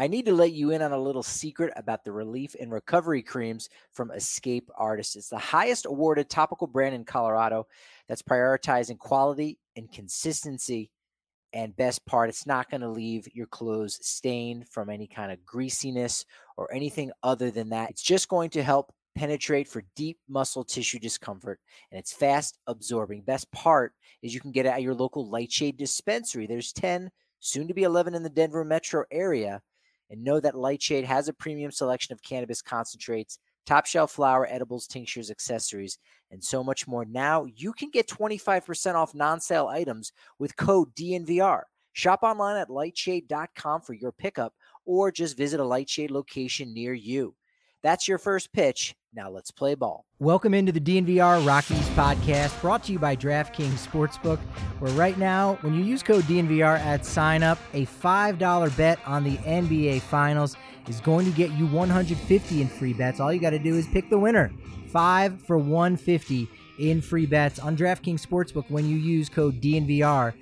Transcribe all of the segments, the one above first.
I need to let you in on a little secret about the relief and recovery creams from Escape Artists. It's the highest awarded topical brand in Colorado that's prioritizing quality and consistency. And best part, it's not going to leave your clothes stained from any kind of greasiness or anything other than that. It's just going to help penetrate for deep muscle tissue discomfort and it's fast absorbing. Best part is you can get it at your local Lightshade dispensary. There's 10, soon to be 11 in the Denver metro area and know that Lightshade has a premium selection of cannabis concentrates, top shelf flower, edibles, tinctures, accessories, and so much more. Now you can get 25% off non sale items with code DNVR. Shop online at lightshade.com for your pickup or just visit a Lightshade location near you. That's your first pitch. Now let's play ball. Welcome into the DNVR Rockies podcast brought to you by DraftKings Sportsbook, where right now, when you use code DNVR at sign up, a $5 bet on the NBA Finals is going to get you 150 in free bets. All you got to do is pick the winner. 5 for 150 in free bets on DraftKings Sportsbook when you use code DNVR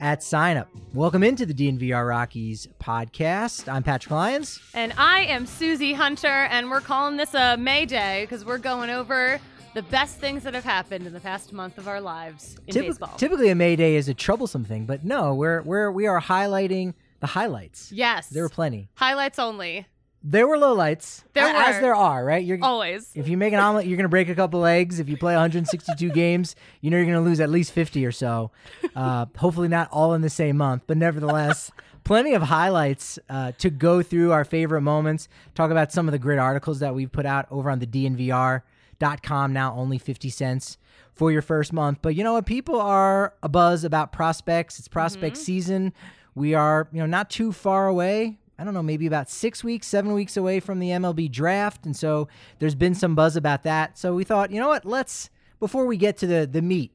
at sign up. Welcome into the DNVR Rockies podcast. I'm Patrick Lyons. And I am Susie Hunter, and we're calling this a May Day because we're going over the best things that have happened in the past month of our lives in Typ- baseball. Typically, a May Day is a troublesome thing, but no, we're we're we are highlighting the highlights. yes. There were plenty. Highlights only. There were lowlights, There as were. there are, right? You're Always. if you make an omelet, you're gonna break a couple eggs. If you play 162 games, you know you're gonna lose at least 50 or so. Uh, hopefully, not all in the same month, but nevertheless, plenty of highlights uh, to go through. Our favorite moments. Talk about some of the great articles that we've put out over on the DNVR.com. Now only 50 cents for your first month. But you know what? People are a buzz about prospects. It's prospect season. We are, you know, not too far away. I don't know, maybe about six weeks, seven weeks away from the MLB draft. And so there's been some buzz about that. So we thought, you know what? Let's, before we get to the, the meat,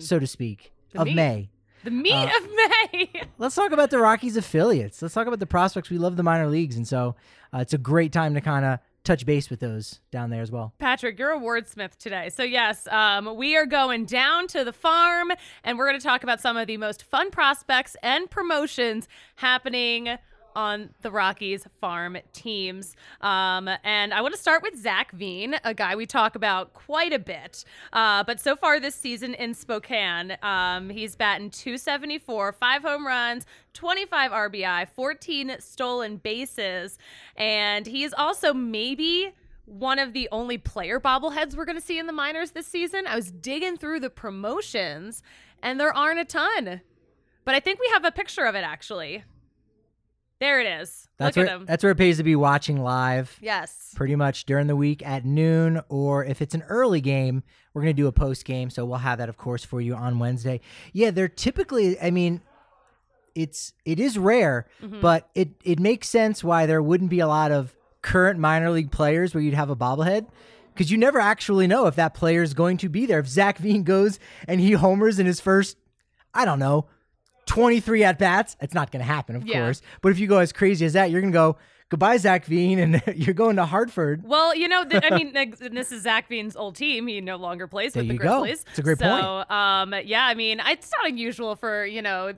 so to speak, The of meat. May, The meat Uh, of May. let's talk about the Rockies affiliates. Let's talk about the prospects. We love the minor leagues. And so uh, it's a great time to kind of touch base with those down there as well. Patrick, you're a wordsmith today. So, yes, um, we are going down to the farm and we're going to talk about some of the most fun prospects and promotions happening on the Rockies farm teams. Um, and I want to start with Zach Veen, a guy we talk about quite a bit. Uh, but so far this season in Spokane, um, he's batting 274, five home runs, 25 RBI, 14 stolen bases. And he is also maybe one of the only player bobbleheads we're going to see in the minors this season. I was digging through the promotions, and there aren't a ton. But I think we have a picture of it actually. There it is. That's Look where, at him. that's where it pays to be watching live. Yes. pretty much during the week at noon, or if it's an early game, we're going to do a post game. So we'll have that, of course, for you on Wednesday. Yeah, they're typically, I mean, it's it is rare, Mm-hmm. but it it makes sense why there wouldn't be a lot of current minor league players where you'd have a bobblehead. Because you never actually know if that player is going to be there. If Zach Veen goes and he homers in his first, I don't know, 23 at bats, it's not going to happen, of Yeah. course. But if you go as crazy as that, you're going to go, goodbye, Zach Veen, and you're going to Hartford. Well, you know, th- I mean, this is Zach Veen's old team. He no longer plays There with the go. Grizzlies. It's a great so, point. um, yeah, I mean, it's not unusual for you know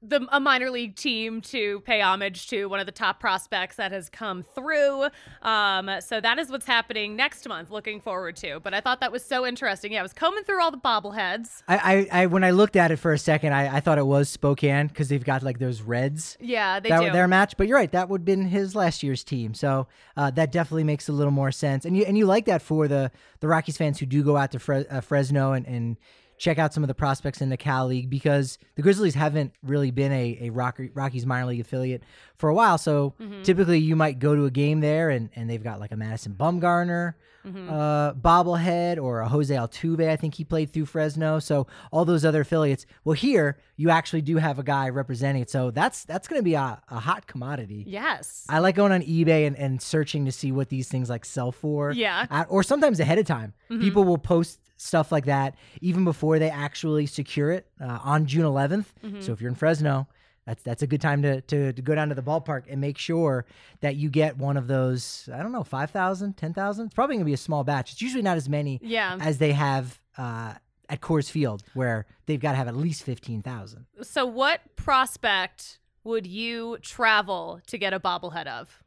the a minor league team to pay homage to one of the top prospects that has come through. Um, so that is what's happening next month. Looking forward to. But I thought that was so interesting. Yeah, I was combing through all the bobbleheads. I, I, I when I looked at it for a second, I, I thought it was Spokane because they've got like those Reds. Yeah, they that do. their match. But you're right, that would have been his last year's team. So uh, that definitely makes a little more sense. And you and you like that for the the Rockies fans who do go out to Fre- uh, Fresno and, and check out some of the prospects in the Cal League because the Grizzlies haven't really been a, a Rocky, Rockies minor league affiliate for a while. So Mm-hmm. typically you might go to a game there and, and they've got like a Madison Bumgarner Mm-hmm. uh, bobblehead or a Jose Altuve. I think he played through Fresno. So all those other affiliates. Well, here you actually do have a guy representing it. So that's that's going to be a, a hot commodity. yes. I like going on eBay and, and searching to see what these things like sell for. Yeah. At- or sometimes ahead of time. People will post stuff like that even before they actually secure it uh, on June 11th. So if you're in Fresno, that's that's a good time to, to, to go down to the ballpark and make sure that you get one of those, I don't know, 5,000, 10,000. It's probably going to be a small batch. It's usually not as many Yeah. as they have uh, at Coors Field, where they've got to have at least 15,000. So, what prospect would you travel to get a bobblehead of?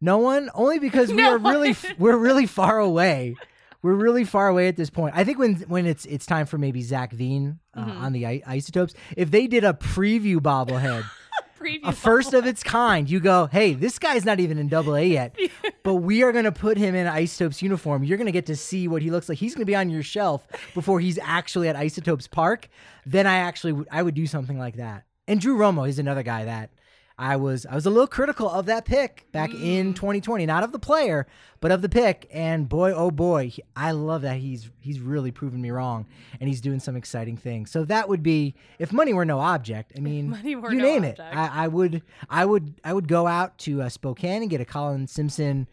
No one, only because we No are really we're really far away. We're really far away at this point. I think when when it's it's time for maybe Zach Veen uh, Mm-hmm. on the I- isotopes, if they did a preview bobblehead, Preview. a first of its kind, you go, hey, this guy's not even in Double A yet, but we are gonna put him in isotopes uniform. You're gonna get to see what he looks like. He's gonna be on your shelf before he's actually at Isotopes Park. Then I actually would I would do something like that. And Drew Romo is another guy that I was I was a little critical of that pick back in 2020, not of the player, but of the pick. And boy, oh boy, he- I love that he's he's really proven me wrong, and he's doing some exciting things. So that would be if money were no object. I mean, money were you no name it. object. I, I would I would I would go out to uh, Spokane and get a Colin Simpson.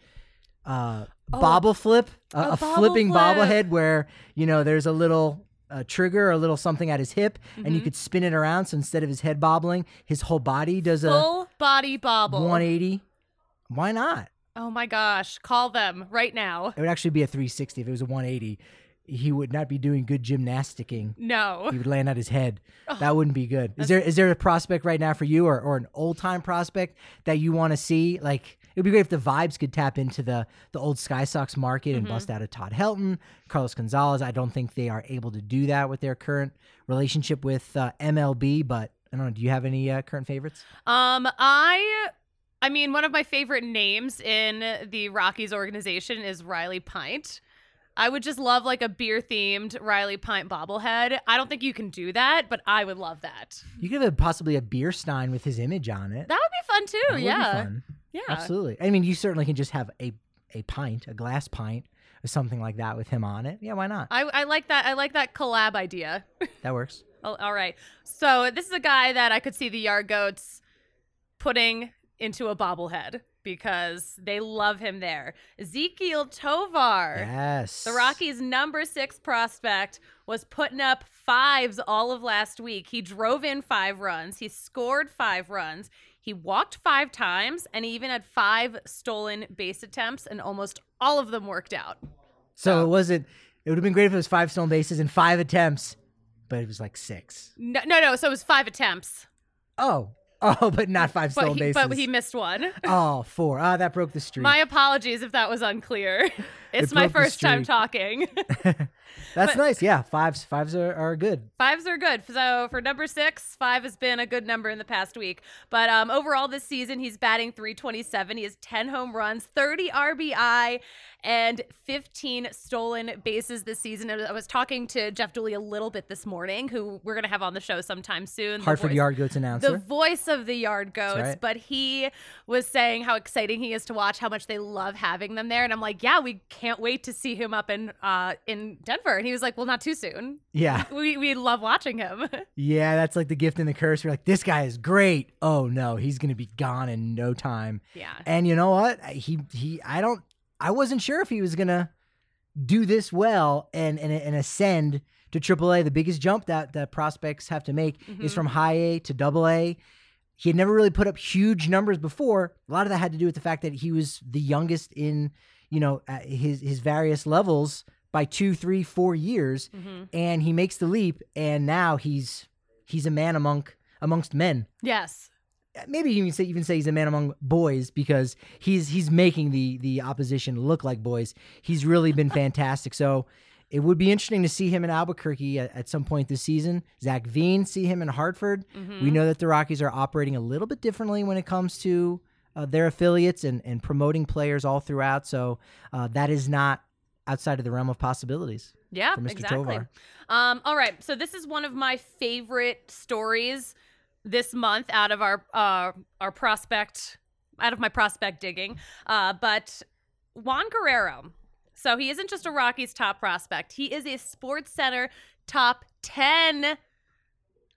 Uh, bobble flip, a, a a bobble flipping flip. bobblehead where you know there's a little uh, trigger, or a little something at his hip, and you Mm-hmm. could spin it around. So instead of his head bobbling, his whole body does a Full body bobble. 180. Why not? Oh my gosh. Call them right now. It would actually be a 360 if it was a 180. He would not be doing good gymnasticking. No. He would land on his head. That wouldn't be good. Is there is there a prospect right now for you, or, or an old time prospect that you want to see? Like it would be great if the vibes could tap into the the old Sky Sox market and bust out a Todd Helton, Carlos Gonzalez. I don't think they are able to do that with their current relationship with uh, MLB. But I don't know. Do you have any uh, current favorites? Um, I, I mean, one of my favorite names in the Rockies organization is Riley Pint. I would just love like a beer themed Riley Pint bobblehead. I don't think you can do that, but I would love that. You could have possibly a beer stein with his image on it. That would be fun too. That would be yeah. Yeah. Absolutely. I mean, you certainly can just have a a pint, a glass pint, or something like that with him on it. Yeah, why not? I, I like that. I like that collab idea. That works. Oh, all right. So this is a guy that I could see the Yard Goats putting into a bobblehead because they love him there. Ezekiel Tovar. Yes. The Rockies' number six prospect was putting up fives all of last week. He drove in five runs. He scored five runs. He walked five times, and he even had five stolen base attempts, and almost all of them worked out. So it wasn't. It would have been great if it was five stolen bases and five attempts, but it was like six. No, no, no. So it was five attempts, Oh, oh, but not five but stolen he, bases. but he missed one. oh, four. Ah, that broke the streak. My apologies if that was unclear. It's It my first time talking. That's but- nice. Yeah, fives. Fives are, are good. Fives are good. So for number six, five has been a good number in the past week. But um, overall this season, he's batting 327. He has 10 home runs, 30 RBI, and 15 stolen bases this season. And I was talking to Jeff Dooley a little bit this morning, who we're going to have on the show sometime soon. the Hartford voice- Yard Goats announcer. the voice of the yard goats right. but he was saying how exciting he is to watch how much they love having them there and i'm like yeah we can't wait to see him up in uh in denver and he was like well not too soon yeah, we, we love watching him yeah. That's like the gift and the curse. You're like, this guy is great. Oh no, he's gonna be gone in no time. yeah And you know what? He he. I don't. I wasn't sure if he was gonna do this well and and, and ascend to AAA. The biggest jump that that prospects have to make is mm-hmm. from high A to Double A. He had never really put up huge numbers before. A lot of that had to do with the fact that he was the youngest in you know his his various levels by two, three, four years, and he makes the leap, and now he's he's a man among amongst men. Yes. Maybe you can say even say he's a man among boys because he's he's making the the opposition look like boys. He's really been fantastic. So it would be interesting to see him in Albuquerque at, at some point this season. Zach Veen, see him in Hartford. Mm-hmm. We know that the Rockies are operating a little bit differently when it comes to uh, their affiliates and, and promoting players all throughout. So uh, that is not outside of the realm of possibilities. Yeah, for Mr. exactly. Tovar. Um, all right, so this is one of my favorite stories this month out of our uh, our prospect out of my prospect digging. Uh, but Juan Guerrero. So he isn't just a Rockies top prospect. He is a Sports Center top 10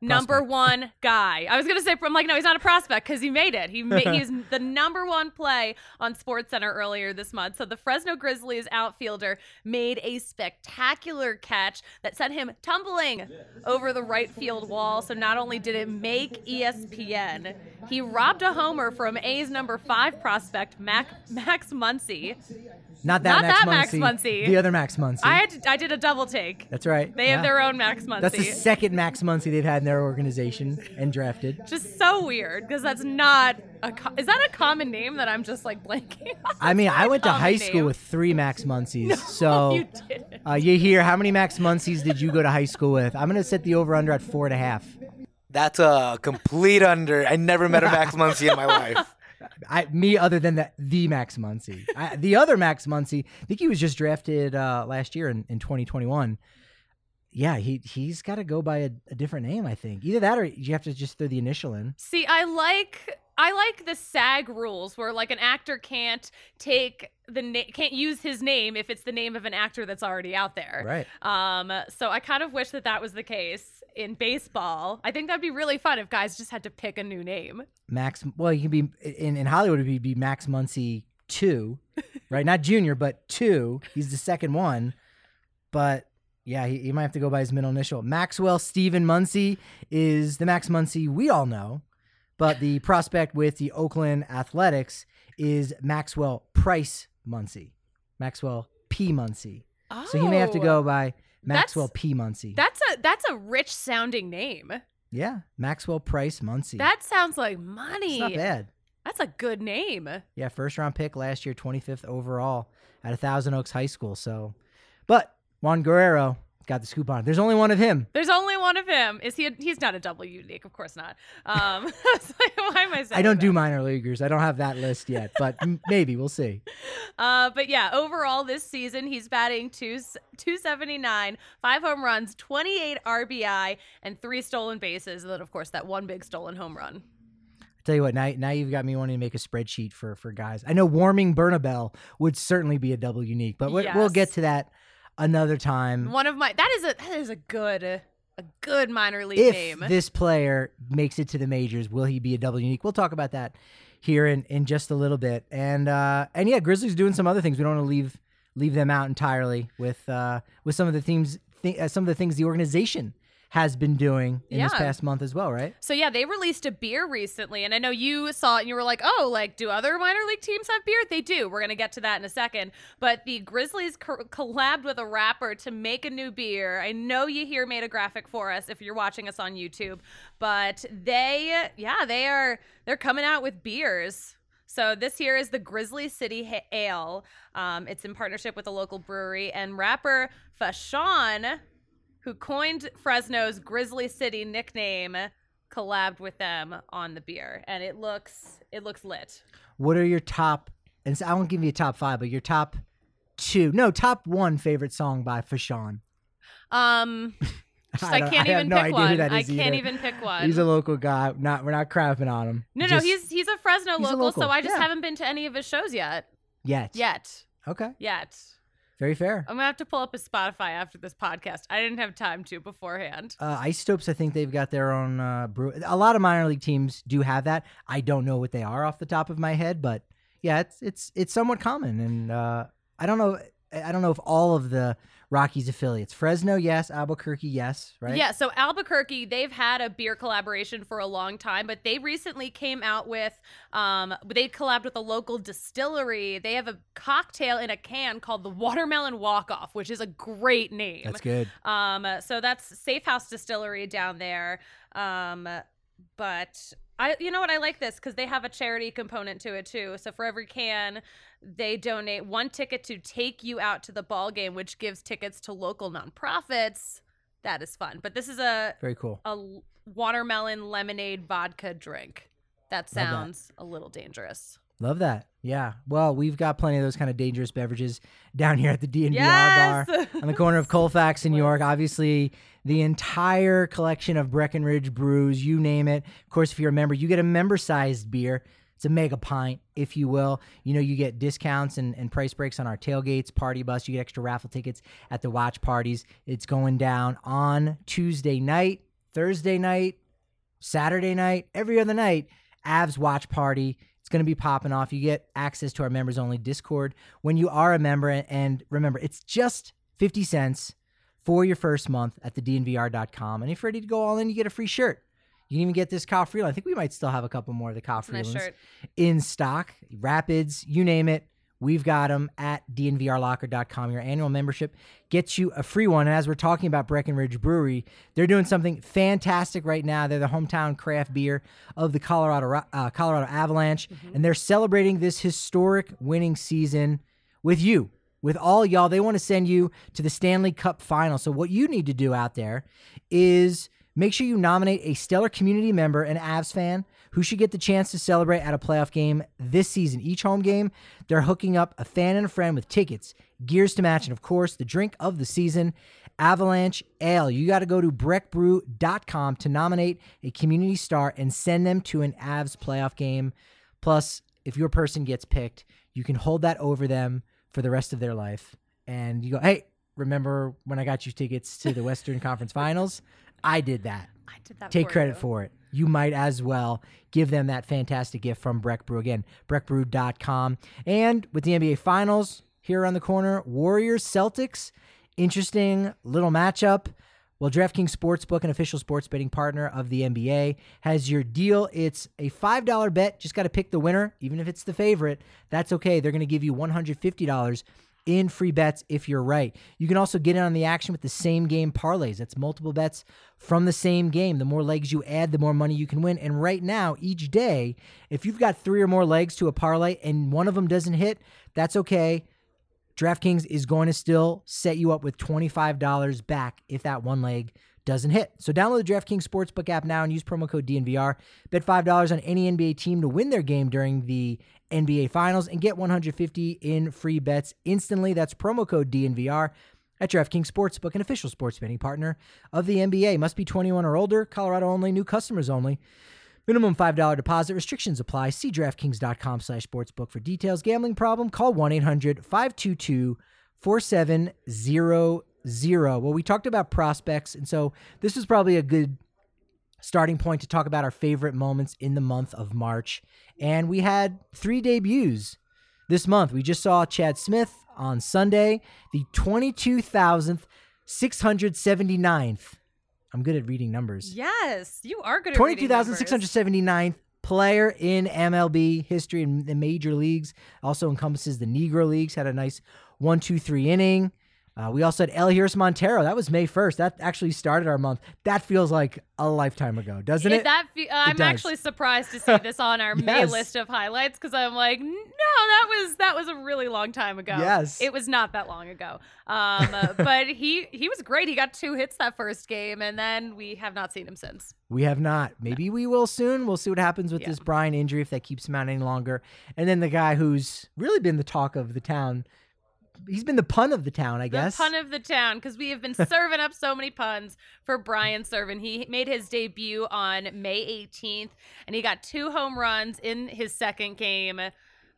number one guy. I was gonna say, I'm like, no, he's not a prospect because he made it. He made, he's the number one play on Sports Center earlier this month. So the Fresno Grizzlies outfielder made a spectacular catch that sent him tumbling over the right field wall. So not only did it make ESPN, he robbed a homer from A's number five prospect Mac, Max Muncy. Not that Not Max that Max Muncy, Muncy. The other Max Muncy. I had to, I did a double take. That's right. They have their own Max Muncy. That's the second Max Muncy they've had in their organization and drafted. just so weird because that's not a co- is that a common name that I'm just like blanking on? I mean, I went to common high school name. with three Max Muncies. so you didn't. Uh, you hear how many Max Muncies did you go to high school with? I'm gonna set the over under at four and a half. That's a complete under. I never met a Max Muncy in my life. I me other than the the Max Muncy. I, the other Max Muncy, I think he was just drafted uh, last year in, in 2021. Yeah, he he's got to go by a, a different name. I think either that or you have to just throw the initial in. See, I like I like the SAG rules where like an actor can't take the na- can't use his name if it's the name of an actor that's already out there. Right. Um so I kind of wish that that was the case in baseball. I think that'd be really fun if guys just had to pick a new name. Max. Well, you can be in in Hollywood. It'd be, be Max Muncy two, right? Not junior, but two. He's the second one. But yeah, he, he might have to go by his middle initial. Maxwell Stephen Muncy is the Max Muncy we all know, but the prospect with the Oakland Athletics is Maxwell Price Muncy, Maxwell P Muncy. So he may have to Oh, go by Maxwell P Muncy. That's a that's a rich sounding name. yeah, Maxwell Price Muncy. That sounds like money. It's not bad. That's a good name. Yeah, first round pick last year, 25th overall at a Thousand Oaks High School. So, but Juan Guerrero got the scoop on. There's only one of him. There's only one of him. Is he? A, he's not a double unique, of course not. Um, I why am I saying? I don't do minor leaguers. I don't have that list yet, but m- maybe we'll see. Uh, but yeah, overall this season he's batting two two seventy nine, five home runs, twenty eight RBI, and three stolen bases, and then of course that one big stolen home run. I tell you what, now, now you've got me wanting to make a spreadsheet for for guys. I know warming Bernabel would certainly be a double unique, but we- we'll get to that another time. One of my that is a that is a good a good minor league if name. this player makes it to the majors, will he be a double unique? We'll talk about that here in, in just a little bit. And uh, and yeah, Grizzlies doing some other things. We don't want to leave leave them out entirely with uh, with some of the themes, th- uh, some of the things the organization has been doing in this past month as well, right? So yeah, they released a beer recently, and I know you saw it and you were like, "Oh, like do other minor league teams have beer?" They do. We're gonna get to that in a second. But the Grizzlies co- collabed with a rapper to make a new beer. I know you here made a graphic for us if you're watching us on YouTube, but they, yeah, they are they're coming out with beers. So this here is the Grizzly City Ale. Um, it's in partnership with a local brewery and rapper Fashawn who coined Fresno's Grizzly City nickname, collabed with them on the beer, and it looks it looks lit. What are your top? And I won't give you a top five, but your top two, no, top one favorite song by Fashawn. Um, just, I, don't- can't I even no pick one. I can't either. even pick one. He's a local guy. Not we're not crapping on him. no, no, he's he's a Fresno he's a local, so I just yeah. haven't been to any of his shows yet. yet. Yet, Okay. yet. Very fair. I'm gonna have to pull up his Spotify after this podcast. I didn't have time to beforehand. Uh, Isotopes, I think they've got their own uh, brew. A lot of minor league teams do have that. I don't know what they are off the top of my head, but yeah, it's it's it's somewhat common. And uh, I don't know. I don't know if all of the Rockies affiliates, Fresno, yes, Albuquerque, yes, right? Yeah, so Albuquerque, they've had a beer collaboration for a long time, but they recently came out with um they collabed with a local distillery. They have a cocktail in a can called the Watermelon Walk Off, which is a great name. that's good. Um so that's Safe House Distillery down there. Um but I, you know what, I like this because they have a charity component to it too. So for every can, they donate one ticket to take you out to the ball game, which gives tickets to local nonprofits. That is fun. But this is a Very cool. a watermelon lemonade vodka drink. That that. sounds a little dangerous. Love that. Yeah. Well, we've got plenty of those kind of dangerous beverages down here at the DNVR Yes! bar on the corner of Colfax and York. Obviously, the entire collection of Breckenridge brews, you name it. Of course, if you're a member, you get a member-sized beer. It's a mega pint, if you will. You know, you get discounts and, and price breaks on our tailgates, party bus. You get extra raffle tickets at the watch parties. It's going down on Tuesday night, Thursday night, Saturday night, every other night. Avs watch party. It's going to be popping off. You get access to our members only Discord when you are a member. And remember, it's just 50 cents for your first month at the DNVR.com. And if you're ready to go all in, you get a free shirt. You can even get this Kyle Freeland. I think we might still have a couple more of the Kyle a nice in stock. Rapids, you name it. We've got them at dnvrlocker.com. Your annual membership gets you a free one. And as we're talking about Breckenridge Brewery, they're doing something fantastic right now. They're the hometown craft beer of the Colorado uh, Colorado Avalanche, and they're celebrating this historic winning season with you. With all y'all, they want to send you to the Stanley Cup final. So, what you need to do out there is make sure you nominate a stellar community member, an Avs fan, who should get the chance to celebrate at a playoff game this season. Each home game, they're hooking up a fan and a friend with tickets, gears to match, and of course, the drink of the season, Avalanche Ale. You got to go to breckbrew.com to nominate a community star and send them to an Avs playoff game. Plus, if your person gets picked, you can hold that over them for the rest of their life. And you go, hey, remember when I got you tickets to the Western Conference Finals? I did that. I did that. Take for credit you. for it. You might as well give them that fantastic gift from Breck Brew. Again, breckbrew.com. And with the NBA Finals here around the corner, Warriors Celtics. Interesting little matchup. Well, DraftKings Sportsbook, an official sports betting partner of the NBA, has your deal. It's a $5 bet. Just got to pick the winner, even if it's the favorite. That's okay. They're going to give you $150 in free bets if you're right. You can also get in on the action with the same game parlays. That's multiple bets from the same game. The more legs you add, the more money you can win. And right now, each day, if you've got three or more legs to a parlay and one of them doesn't hit, that's okay. DraftKings is going to still set you up with $25 back if that one leg doesn't hit. So download the DraftKings Sportsbook app now and use promo code DNVR. Bet $5 on any NBA team to win their game during the NBA Finals and get 150 in free bets instantly. That's promo code DNVR at DraftKings Sportsbook, an official sports betting partner of the NBA. Must be 21 or older. Colorado only. New customers only. Minimum $5 deposit. Restrictions apply. See DraftKings.com slash sportsbook for details. Gambling problem? Call 1-800-522-4700. Well, we talked about prospects, and so this is probably a good starting point to talk about our favorite moments in the month of March. And we had three debuts this month. We just saw Chad Smith on Sunday, the 22,000th, 679th. I'm good at reading numbers. Yes, you are good at reading numbers. 22,679th player in MLB history in the major leagues. Also encompasses the Negro Leagues. Had a nice one, two, three inning. Uh, we also had Elehuris Montero. That was May 1st. That actually started our month. That feels like a lifetime ago, doesn't it? That fe- uh, I'm does. actually surprised to see this on our May list of highlights because I'm like, no, that was that was a really long time ago. Yes. it was not that long ago. Um, uh, but he he was great. He got two hits that first game, and then we have not seen him since. We have not. Maybe we will soon. We'll see what happens with Yeah. this Bryant injury if that keeps him out any longer. And then the guy who's really been the talk of the town. He's been the pun of the town, I guess. The pun of the town, because we have been serving up so many puns for Brian Serven. He made his debut on May 18th, and he got two home runs in his second game.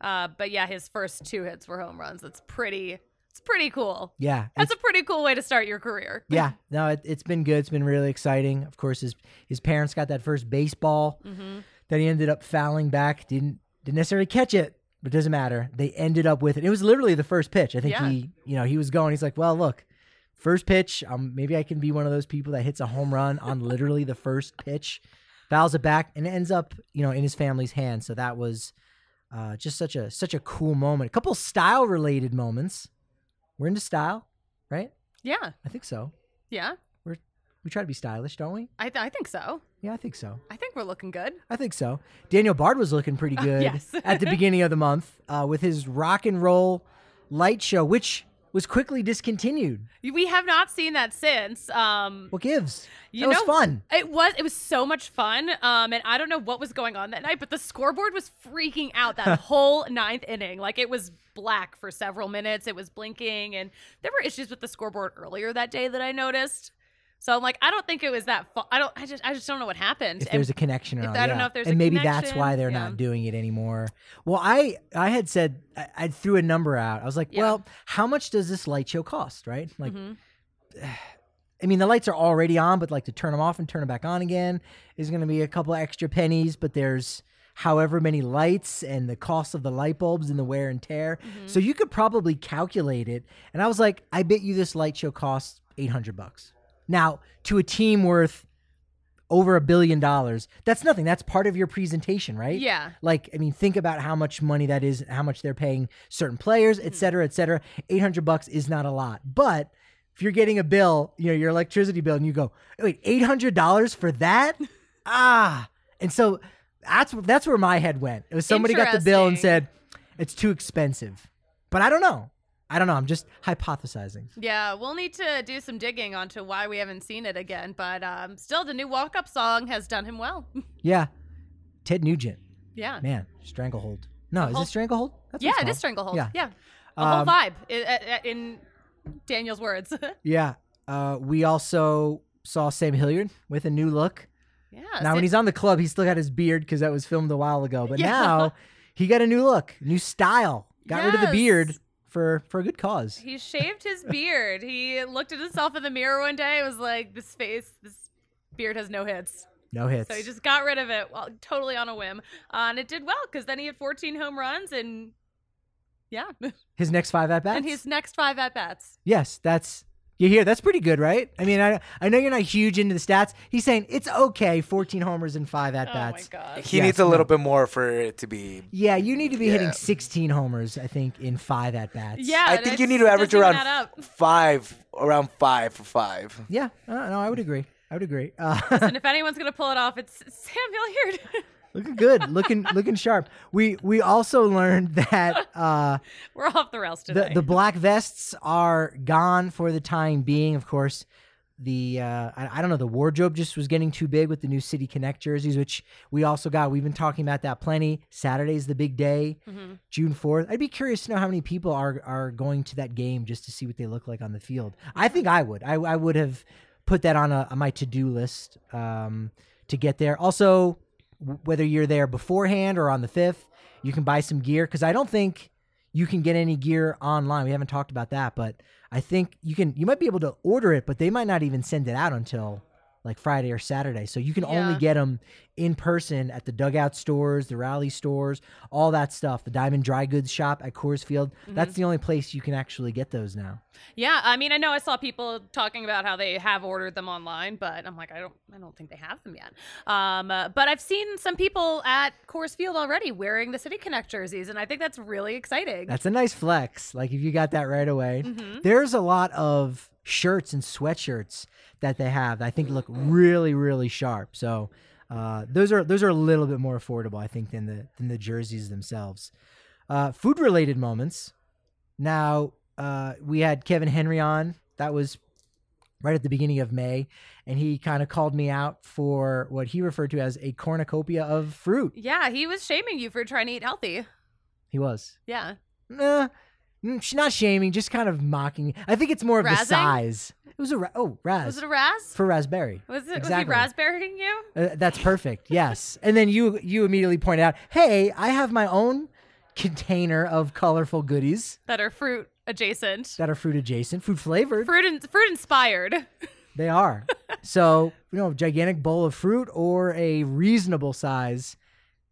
Uh, but yeah, his first two hits were home runs. That's pretty. It's pretty cool. yeah. That's a pretty cool way to start your career. yeah. No, it, it's been good. It's been really exciting. Of course, his his parents got that first baseball hmm that he ended up fouling back. Didn't didn't necessarily catch it, but it doesn't matter. They ended up with it. It was literally the first pitch. I think Yeah. he, you know, he was going. He's like, well, look, first pitch. Um, maybe I can be one of those people that hits a home run on literally the first pitch, fouls it back, and it ends up, you know, in his family's hands. So that was uh, just such a such a cool moment. A couple style related moments. We're into style, right? Yeah. I think so. Yeah. we're We try to be stylish, don't we? I, th- I think so. Yeah, I think so. I think we're looking good. I think so. Daniel Bard was looking pretty good yes. at the beginning of the month uh, with his rock and roll light show, which was quickly discontinued. We have not seen that since. Um, What gives? You that was know- fun. It was it was so much fun. Um, and I don't know what was going on that night, but the scoreboard was freaking out that whole ninth inning. Like it was black for several minutes. It was blinking, and there were issues with the scoreboard earlier that day that I noticed. So I'm like, I don't think it was that. Fu- I don't. I just. I just don't know what happened. If And- there's a connection or not. I don't yeah. know if there's and maybe that's why they're Yeah. not doing it anymore. Well, I I had said I, I threw a number out. I was like, Yeah. well, how much does this light show cost? Right? Like, Mhm. I mean, the lights are already on, but like to turn them off and turn them back on again is going to be a couple extra pennies. But there's however many lights and the cost of the light bulbs and the wear and tear. Mm-hmm. So you could probably calculate it. And I was like, I bet you this light show costs eight hundred bucks. Now, to a team worth over a billion dollars, that's nothing. That's part of your presentation, right? Yeah. Like, I mean, think about how much money that is, how much they're paying certain players, et cetera, et cetera. 800 bucks is not a lot. But if you're getting a bill, you know, your electricity bill, and you go, wait, $800 for that? ah. And so that's, that's where my head went. It was somebody got the bill and said, it's too expensive. But I don't know. I don't know. I'm just hypothesizing. Yeah, we'll need to do some digging onto why we haven't seen it again. But um, still, the new walk up song has done him well. Yeah. Ted Nugent. yeah. Man, Stranglehold. No, is whole- it Stranglehold? That's Yeah, it is. Stranglehold. Yeah. Yeah. A whole Um, vibe i- i- i- in Daniel's words. Yeah. Uh, we also saw Sam Hilliard with a new look. yeah. now, when he's on the club, he's still got his beard because that was filmed a while ago. But Yeah. now he got a new look, new style. Got rid of the beard Yes. For for a good cause. He shaved his beard. He looked at himself in the mirror one day. and was like, "This face, this beard has no hits." No hits. So he just got rid of it, well, totally on a whim, uh, and it did well because then he had 14 home runs and yeah, his next five at bats. and his next five at bats. yes, that's you hear. That's pretty good, right? I mean, I I know you're not huge into the stats. He's saying it's okay. 14 homers and five at bats. Oh my god. He Yes, needs a no. little bit more for it to be. yeah, you need to be hitting 16 homers, I think, in five at bats. Yeah, I think you need to average around five, around five for five. Yeah, uh, no, I would agree. I would agree. Uh, and if anyone's gonna pull it off, it's Sam Hilliard. looking good, looking looking sharp. We we also learned that uh, We're off the rails the today. the black vests are gone for the time being. Of course, the uh, I, I don't know the wardrobe just was getting too big with the new City Connect jerseys, which we also got. We've been talking about that plenty. Saturday's the big day, Mhm. June fourth. I'd be curious to know how many people are are going to that game just to see what they look like on the field. I think I would. I, I would have put that on, a, on my to do list um, to get there. Also, whether you're there beforehand or on the fifth, you can buy some gear because I don't think you can get any gear online. We haven't talked about that, but I think you can. You might be able to order it, but they might not even send it out until like Friday or Saturday. So you can only get them in person at the dugout stores, the rally stores, all that stuff. The Diamond Dry Goods shop at Coors Field. That's the only place you can actually get those now. yeah, I mean, I know I saw people talking about how they have ordered them online, but I'm like, I don't, I don't think they have them yet. Um, uh, but I've seen some people at Coors Field already wearing the City Connect jerseys, and I think that's really exciting. That's a nice flex. Like if you got that right away. Mhm. There's a lot of shirts and sweatshirts that they have that I think look really, really sharp. So uh, those are those are a little bit more affordable, I think, than the than the jerseys themselves. Uh, food related moments. Now uh, we had Kevin Henry on. That was right at the beginning of May, and he kind of called me out for what he referred to as a cornucopia of fruit. yeah, he was shaming you for trying to eat healthy. He was. Yeah. Nah, she's not shaming, just kind of mocking. I think it's more of the size. It was a ra- oh raz Was it a Raz? for raspberry. Was it exactly. was he raspberrying you? Uh, that's perfect. Yes, and then you you immediately pointed out, hey, I have my own container of colorful goodies That are fruit adjacent. that are fruit adjacent, fruit flavored. Fruit in, fruit inspired. They are. so you know, gigantic bowl of fruit or a reasonable size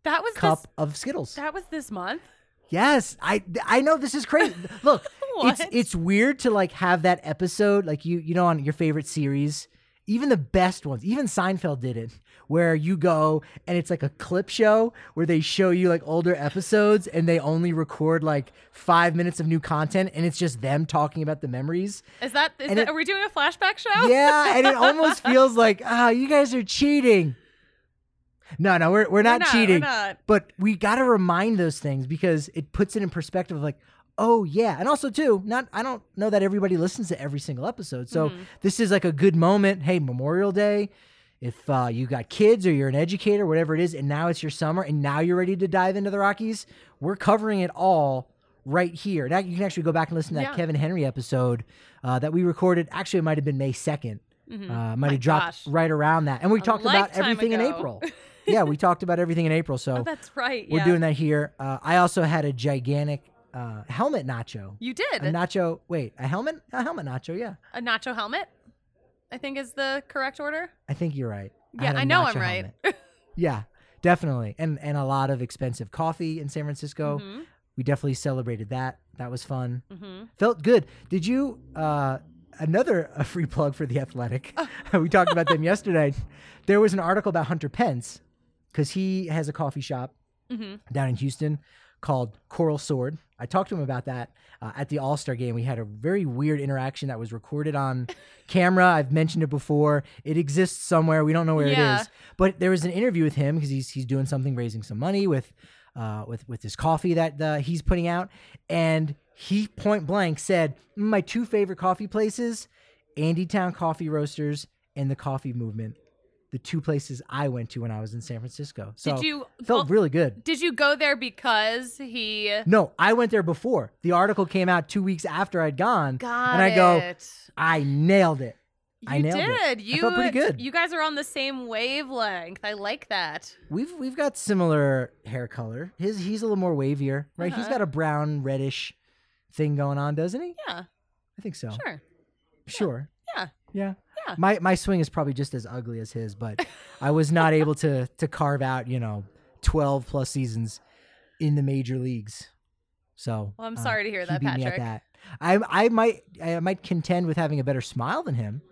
That was cup this of Skittles. that was this month. Yes, I I know this is crazy. Look, it's it's weird to like have that episode like you you know on your favorite series even the best ones, even Seinfeld did it, where you go and it's like a clip show where they show you like older episodes and they only record like five minutes of new content and it's just them talking about the memories. Is that, is that it- are we doing a flashback show? Yeah, and it almost feels like, ah, you guys are cheating. No, no, we're, we're not not, we're cheating. not. But we got to remind those things because it puts it in perspective of like, oh yeah. And also too, not I don't know that everybody listens to every single episode. So Mm-hmm. this is like a good moment. Hey, Memorial Day. If uh, you got kids or you're an educator, whatever it is, and now it's your summer and now you're ready to dive into the Rockies, we're covering it all right here. Now you can actually go back and listen to that Yeah. Kevin Henry episode uh, that we recorded. Actually, it might have been May 2nd. Uh, might Mm-hmm. Have dropped gosh. right around that. And we A talked about everything in. April. yeah, we talked about everything in April. So Oh, that's right. we're yeah. doing that here. Uh, I also had a gigantic uh, helmet nacho. You did A nacho. Wait, a helmet? A helmet nacho. Yeah, a nacho helmet. I think is the correct order. I think you're right. Yeah, I, I know I'm right. yeah, definitely. And and a lot of expensive coffee in San Francisco. Mhm. We definitely celebrated that. That was fun. Mhm. Felt good. Did you? Uh, another a free plug for the Athletic. we talked about them yesterday. There was an article about Hunter Pence because he has a coffee shop Mhm. down in Houston called Coral Sword. I talked to him about that uh, at the All Star game. We had a very weird interaction that was recorded on camera. I've mentioned it before. It exists somewhere. We don't know where Yeah. it is. But there was an interview with him because he's he's doing something, raising some money with uh, with with his coffee that uh, he's putting out, and he point blank said, "Mm, "My two favorite coffee places, Andytown Coffee Roasters and the Coffee Movement." The two places I went to when I was in San Francisco. So Did you felt go- really good. Did you go there because he No, I went there before. The article came out two weeks after I'd gone. got and I go, it? I nailed it. You I nailed it. did. I You felt pretty good. You guys are on the same wavelength. I like that. We've we've got similar hair color. His he's a little more wavier, right? He's Uh-huh. got a brown reddish thing going on, doesn't he? Yeah, I think so. sure. Sure. Yeah. Yeah. Yeah. My my swing is probably just as ugly as his, but I was not able to to carve out, you know, 12 plus seasons in the major leagues. So Well, I'm uh, sorry to hear he that, beat me at Patrick. that. I I might I might contend with having a better smile than him.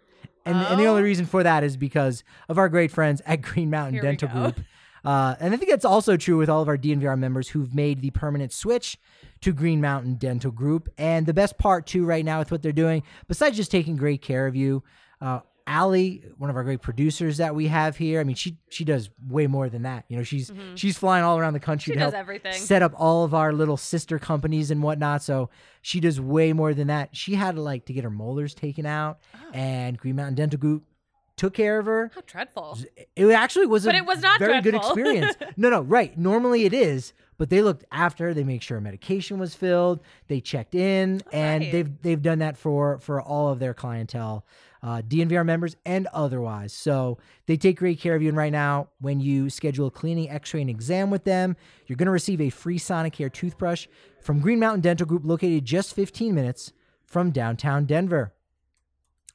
And, and the only Oh. reason for that is because of our great friends at Green Mountain Here Dental. Group. Uh, and I think that's also true with all of our DNVR members who've made the permanent switch to Green Mountain Dental Group. And the best part, too, right now with what they're doing, besides just taking great care of you, uh, Allie, one of our great producers that we have here, I mean, she she does way more than that. You know, she's she's flying all around the country Mm-hmm. She to help everything. set up all of our little sister companies and whatnot. So she does way more than that. She had like to get her molars taken out, Oh. and Green Mountain Dental Group took care of her. How dreadful. It actually was a But it was not very good experience. no, no, right. Normally it is, but they looked after. her. They make sure medication was filled. They checked in, and right. they've they've done that for for all of their clientele, uh, DNVR members and otherwise. So they take great care of you. And right now, when you schedule a cleaning, X-ray, and exam with them, you're going to receive a free Sonicare toothbrush from Green Mountain Dental Group, located just 15 minutes from downtown Denver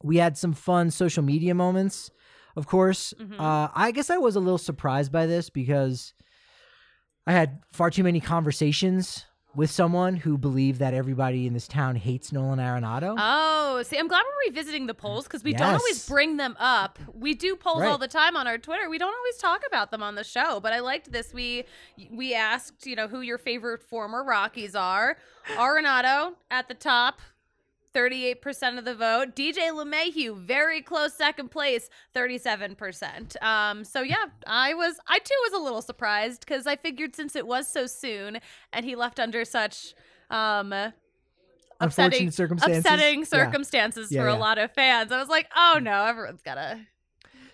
we had some fun social media moments of course uh, i guess i was a little surprised by this because i had far too many conversations with someone who believed that everybody in this town hates nolan arenado Oh, see, I'm glad we're revisiting the polls because we don't always bring them up. We do polls all the time on our Twitter. We don't always talk about them on the show, but I liked this. We we asked, you know, who your favorite former Rockies are. Arenado at the top. 38% of the vote. DJ LeMahieu, very close second place, 37%. Um, so yeah, I was I too was a little surprised because I figured since it was so soon and he left under such um upsetting, circumstances. upsetting circumstances Yeah, for yeah. a lot of fans. I was like, oh no, everyone's gotta.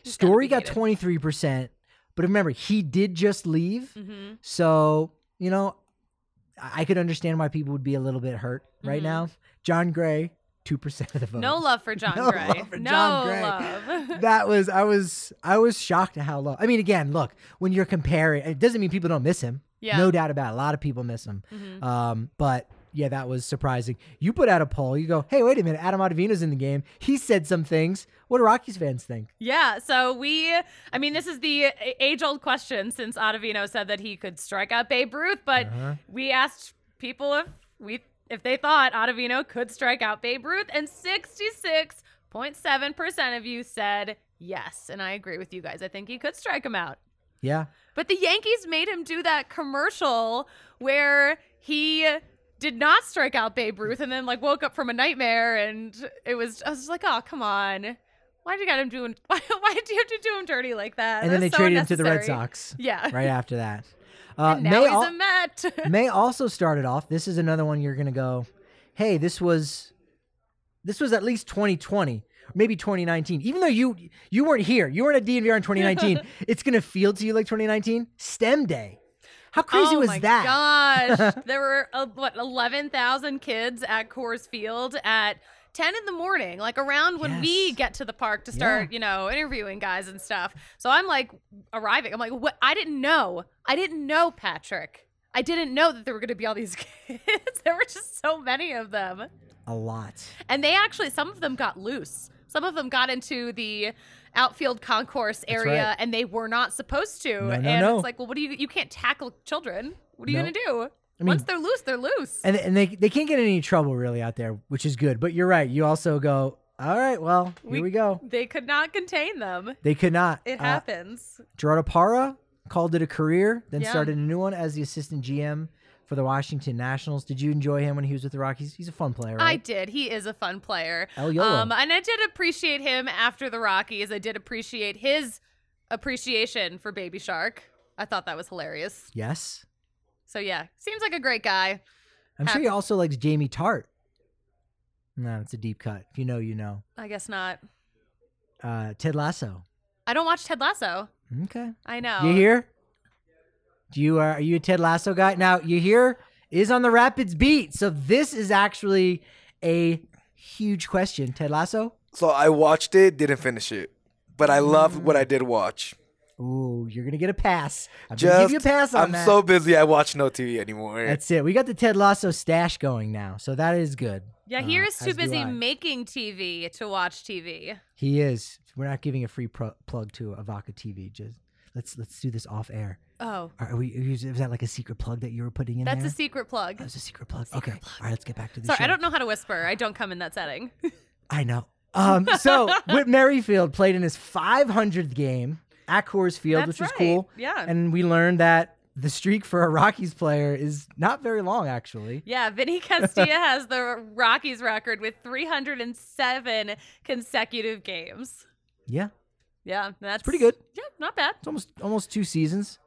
he's gotta story be got 23% but remember he did just leave Mhm. so you know i could understand why people would be a little bit hurt right Mhm. now jon gray 2% of the vote No love for Jon No Gray. love for no Jon Gray. love. that was I was I was shocked at how low. I mean, again, look when you're comparing, it doesn't mean people don't miss him. Yeah. no doubt about it. A lot of people miss him. Mhm. Um, but yeah, that was surprising. You put out a poll. You go, hey, wait a minute, Adam Ottavino's in the game. He said some things. What do Rockies fans think? Yeah, so we, I mean, this is the age old question since Ottavino said that he could strike out Babe Ruth, but Uh-huh. we asked people if we if they thought Ottavino could strike out Babe Ruth, and 66.7% of you said Yes, and I agree with you guys. I think he could strike him out. Yeah. But the Yankees made him do that commercial where he did not strike out Babe Ruth and then like woke up from a nightmare and it was I was like, oh come on. Why'd you got him doing why why did you have to do him dirty like that? and then they so traded him to the Red. Sox Yeah. right after that. Uh, May, al-. May also started off. This is another one you're gonna go. Hey, this was this was at least 2020, maybe 2019. Even though you you weren't here, you weren't at DNVR in 2019. it's gonna feel to you like 2019. STEM Day. How crazy oh was my that? gosh. there were uh, what 11,000 kids at Coors Field at 10 in the morning, like around when we get to the park to start, you know, interviewing guys and stuff. So I'm like arriving. I'm like, what? I didn't know. I didn't know, Patrick. I didn't know that there were going to be all these kids. there were just so many of them. A lot. And they actually, some of them got loose. Some of them got into the outfield concourse area right. and they were not supposed to. No, no, and no. it's like, well, what do you, you can't tackle children. What are you going to do? I mean- Once they're loose, they're loose. And and they they can't get in any trouble really out there, which is good. But you're right. You also go. All right. Well, here we go. They could not contain them. They could not. It Uh, happens. Gerardo Parra called it a career, then Yeah. started a new one as the assistant GM for the Washington Nationals. Did you enjoy him when he was with the Rockies? He's a fun player, I did. He is a fun player. El Yolo. Um, and I did appreciate him after the Rockies. I did appreciate his appreciation for Baby Shark. I thought that was hilarious. yes. So yeah, seems like a great guy. I'm sure he also likes Jamie Tartt. No, it's a deep cut. If you know, you know. I guess not. Uh, Ted Lasso. I don't watch Ted Lasso. Okay. I know. You here? Do you uh, are you a Ted Lasso guy? Now you here is on the Rapids beat, so this is actually a huge question. Ted Lasso. So I watched it, didn't finish it, but I loved what I did watch. Ooh, you're gonna get a pass. I'm gonna give Just, you a pass on I'm that. so busy, I watch no TV anymore. That's it. We got the Ted Lasso stash going now, so that is good. Yeah, Uh, he is too busy making TV to watch TV. He is. We're not giving a free pro- plug to Avaka TV. Just let's let's do this off air. Oh, Are we? Is that like a secret plug that you were putting in that's there? a secret plug. That was a secret plug. okay. All right, let's get back to the Sorry, show. I don't know how to whisper. I don't come in that setting. I know. Um, so Whit Merrifield played in his 500th game at Coors Field, That's which was right. cool. Yeah. And we learned that the streak for a Rockies player is not very long, actually. Yeah, Vinny Castilla has the Rockies record with 307 consecutive games. Yeah, Yeah, that's pretty good. Yeah, not bad. it's almost almost two seasons.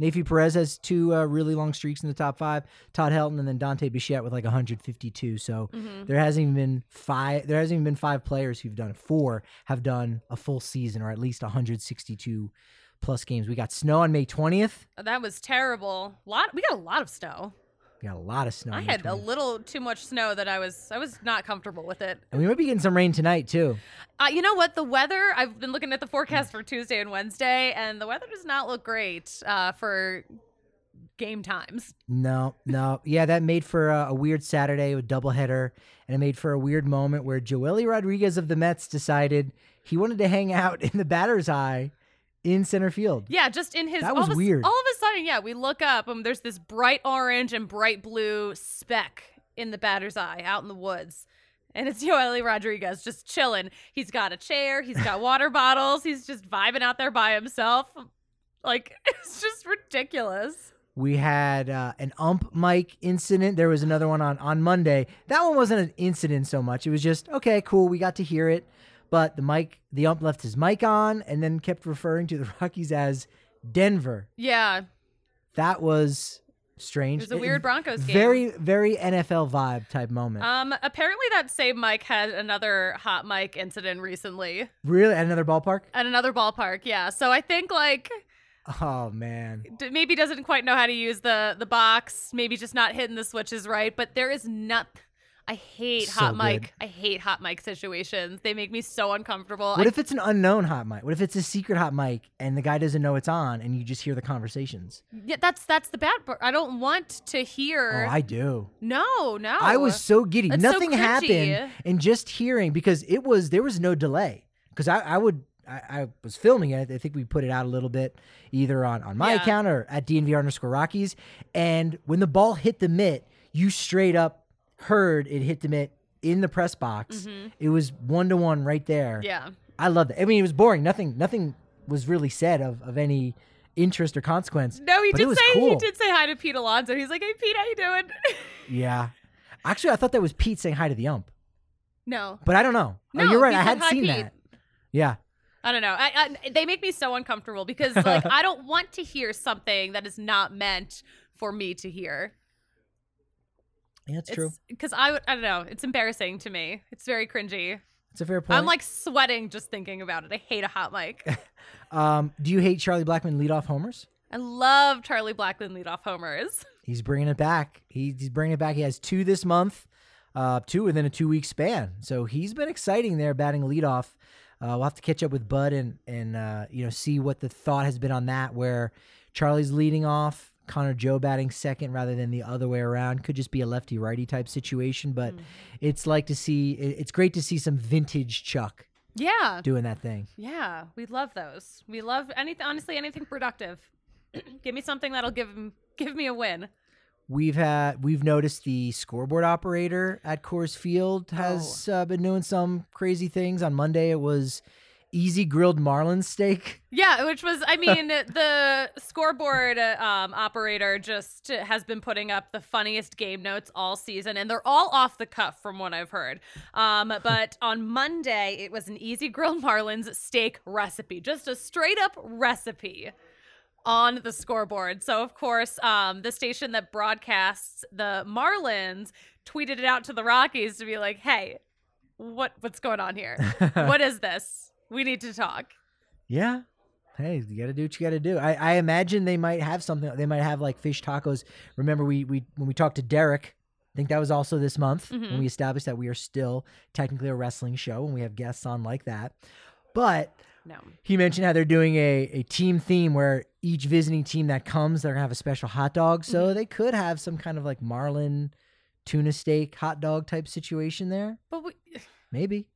Neifi Perez has two uh, really long streaks in the top five. Todd Helton and then Dante Bichette with like 152. So Mm-hmm. there hasn't even been five. There hasn't even been five players who've done it. Four have done a full season or at least 162 plus games. We got snow on May 20th. That was terrible. Lot we got a lot of snow. We got a lot of snow. I had a little too much snow that I was I was not comfortable with it. And we might be getting some rain tonight too. Uh, you know what? The weather. I've been looking at the forecast for Tuesday and Wednesday, and the weather does not look great uh, for game times. No, no. Yeah, that made for a, a weird Saturday with doubleheader, and it made for a weird moment where Joely Rodriguez of the Mets decided he wanted to hang out in the batter's eye in center field. Yeah, just in his. That all was of a, weird. All of a sudden, yeah, we look up and there's this bright orange and bright blue speck in the batter's eye out in the woods. And it's Joely Rodriguez just chilling. He's got a chair, he's got water bottles, he's just vibing out there by himself. Like, it's just ridiculous. We had uh, an ump mic incident. There was another one on on Monday. That one wasn't an incident so much. It was just okay, cool. We got to hear it, but the mic, the ump left his mic on and then kept referring to the Rockies as Denver. Yeah, That was strange. it was a weird Broncos game. Very, very NFL vibe type moment. Um, apparently that same Mike had another hot mic incident recently really, at another ballpark? at another ballpark. Yeah, so I think like Oh man, maybe doesn't quite know how to use the the box. Maybe just not hitting the switches right. But there is not. I hate So hot good. mic. I hate hot mic situations. They make me so uncomfortable. what I- if it's an unknown hot mic? What if it's a secret hot mic and the guy doesn't know it's on and you just hear the conversations? yeah, that's that's the bad part. I don't want to hear. Oh, I do. no, no. I was so giddy. That's Nothing cringy. happened, and just hearing because it was there was no delay because I, I would I, I was filming it. I think we put it out a little bit either on on my Yeah. account or at DNVR underscore Rockies. And when the ball hit the mitt, you straight up heard it hit the mitt in the press box. It was one to one right there. Mm-hmm. Yeah. I love that. I mean, it was boring. Nothing, nothing was really said of, of any interest or consequence. No, he did say he did say hi to Pete Alonso. He's like, "Hey, Pete, how you doing?" Yeah. Actually, I thought that was Pete saying hi to the ump, no, but I don't know. no, oh, you're right. I had "Hi, seen Pete." that. Yeah. I don't know. I, I they make me so uncomfortable because like I don't want to hear something that is not meant for me to hear. Yeah, it's, true. Because I I don't know. It's embarrassing to me. It's very cringy. It's a fair point. I'm like sweating just thinking about it. I hate a hot mic. um, do you hate Charlie Blackmon leadoff homers? I love Charlie Blackmon leadoff homers. He's bringing it back. He, he's bringing it back. He has two this month, uh, two within a two week span. So he's been exciting there batting leadoff. Uh, we'll have to catch up with Bud and and uh, you know see what the thought has been on that. Where Charlie's leading off, Connor Joe batting second rather than the other way around. Could just be a lefty righty type situation, but it's like to see. It's great to see some vintage Chuck Yeah, doing that thing. yeah, we love those. We love anything. Honestly, anything productive. give me something that'll give give me a win. We've had we've noticed the scoreboard operator at Coors Field has uh, been doing some crazy things. On Monday, it was easy grilled marlin steak. Yeah, which was, I mean, the scoreboard uh, um, operator just has been putting up the funniest game notes all season, and they're all off the cuff from what I've heard. Um, but on Monday, it was an easy grilled marlins steak recipe, just a straight up recipe on the scoreboard. So, of course, um, the station that broadcasts the Marlins tweeted it out to the Rockies to be like, "Hey, what what's going on here? what is this? We need to talk." Yeah. Hey, you got to do what you got to do. I, I imagine they might have something. They might have like fish tacos. Remember, we we when we talked to Derek. I think that was also this month when Mhm. we established that we are still technically a wrestling show and we have guests on like that. But No. he mentioned how they're doing a, a team theme where each visiting team that comes, they're gonna have a special hot dog. So Mm-hmm. they could have some kind of like marlin tuna steak hot dog type situation there. But we, Maybe.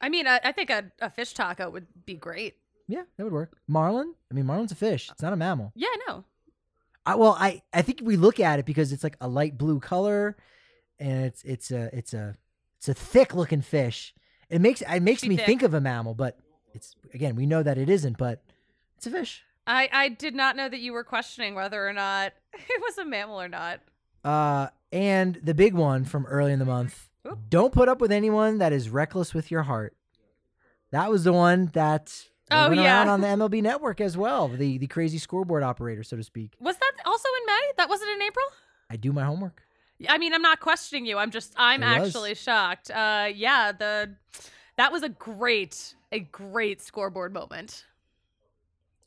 I mean, I, I think a, a fish taco would be great. Yeah, that would work. Marlin? I mean, marlin's a fish. It's not a mammal. Yeah, no. I, well, I, I think we look at it because it's like a light blue color, and it's it's a it's a it's a thick looking fish. It makes it makes Be me thick. think of a mammal, but it's again we know that it isn't, but it's a fish. I, I did not know that you were questioning whether or not it was a mammal or not. Uh, and the big one from early in the month: Oop. don't put up with anyone that is reckless with your heart. That was the one that Oh, went yeah. around on the MLB Network as well. The the crazy scoreboard operator, so to speak. Was that also in May? That wasn't in April? I do my homework. I mean, I'm not questioning you. I'm just, I'm It was. actually shocked. Uh, yeah, the that was a great, a great scoreboard moment.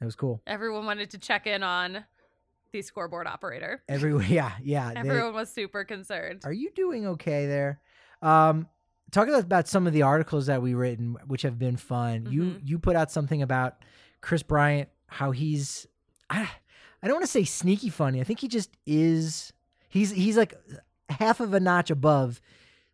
It was cool. Everyone wanted to check in on the scoreboard operator. Every yeah yeah. they- Everyone was super concerned. Are you doing okay there? Um, talking about some of the articles that we written, which have been fun. You Mhm. you put out something about Kris Bryant, how he's I I don't want to say sneaky funny. I think he just is. He's he's like half of a notch above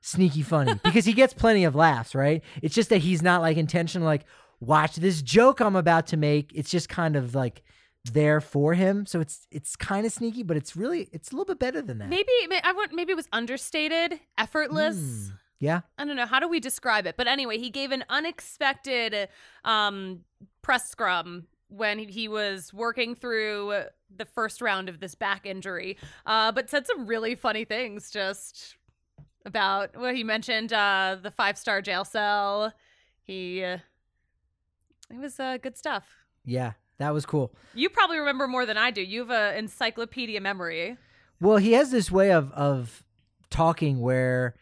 sneaky funny because he gets plenty of laughs. Right? It's just that he's not like intentional. Like watch this joke I'm about to make. It's just kind of like there for him. So it's it's kind of sneaky, but it's really it's a little bit better than that. Maybe I want maybe it was understated, effortless. Mm. Yeah. I don't know how do we describe it, but anyway, he gave an unexpected um, press scrum when he- was working through the first round of this back injury, uh, but said some really funny things just about well, he mentioned uh, the five star jail cell. He uh, it was uh, good stuff. Yeah, that was cool. You probably remember more than I do. You have an encyclopedia memory. Well, he has this way of of talking where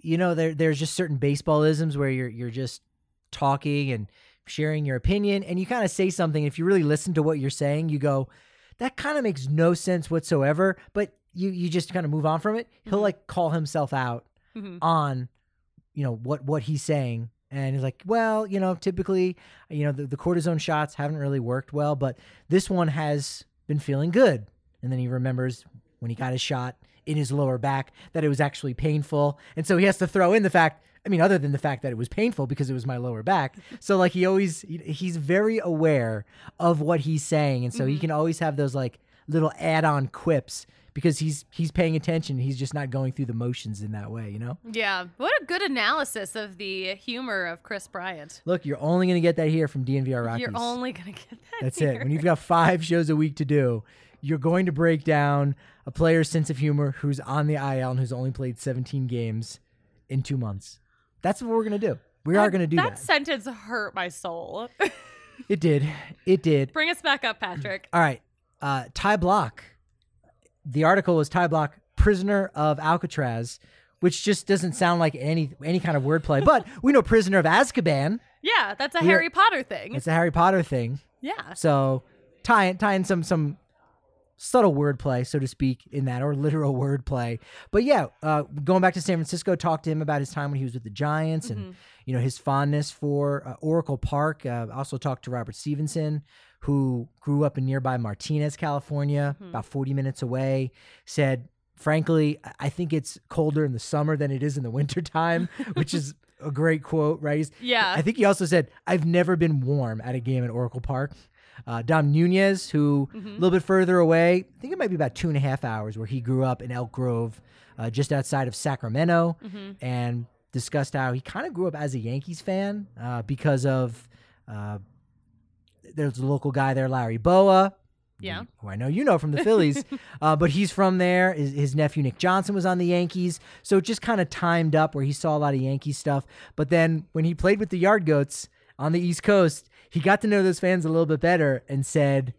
you know there there's just certain baseballisms where you're you're just talking and sharing your opinion and you kind of say something if you really listen to what you're saying you go that kind of makes no sense whatsoever but you you just kind of move on from it he'll Mhm. like call himself out Mhm. on you know what what he's saying and he's like well you know typically you know the, the cortisone shots haven't really worked well but this one has been feeling good. And then he remembers when he got his shot in his lower back that it was actually painful. And so he has to throw in the fact i mean other than the fact that it was painful because it was my lower back. So like he always he's very aware of what he's saying. And so he Mhm. can always have those like little add-on quips because he's he's paying attention. He's just not going through the motions in that way, you know. Yeah. What a good analysis of the humor of Kris Bryant. Look, you're only going to get that here from DNVR Rockies. You're only gonna get that. That's here. it. When you've got five shows a week to do, you're going to break down a player's sense of humor who's on the IL and who's only played 17 games in two months. That's what we're going to do. We are going to do that that. sentence hurt my soul. It did. It did. Bring us back up, Patrick. All right. Uh, Ty Blach. The article was Ty Blach, prisoner of Alcatraz, which just doesn't sound like any any kind of wordplay. But we know prisoner of Azkaban. Yeah, that's a We are- Harry Potter thing. It's a Harry Potter thing. yeah. So tying tying some some subtle wordplay, so to speak, in that or literal wordplay. But yeah, uh, going back to San Francisco, talked to him about his time when he was with the Giants and you know his fondness for uh, Oracle Park. Uh, also talked to Robert Stephenson, who grew up in nearby Martinez, California, about forty minutes away. Said. Frankly, I- think it's colder in the summer than it is in the wintertime, which is a great quote, right? He's- Yeah. I think he also said, I've never been warm at a game at Oracle Park. Uh, Dom Nunez, who a little bit further away, I think it might be about two and a half hours, where he grew up in Elk Grove, uh, just outside of Sacramento, and discussed how he kind of grew up as a Yankees fan uh, because of uh, there's a local guy there, Larry Bowa. Yeah. Who I know you know from the Phillies, uh, but he's from there. His, his nephew Nick Johnson was on the Yankees, so it just kind of timed up where he saw a lot of Yankee stuff. But then when he played with the Yard Goats on the East Coast, he got to know those fans a little bit better and said,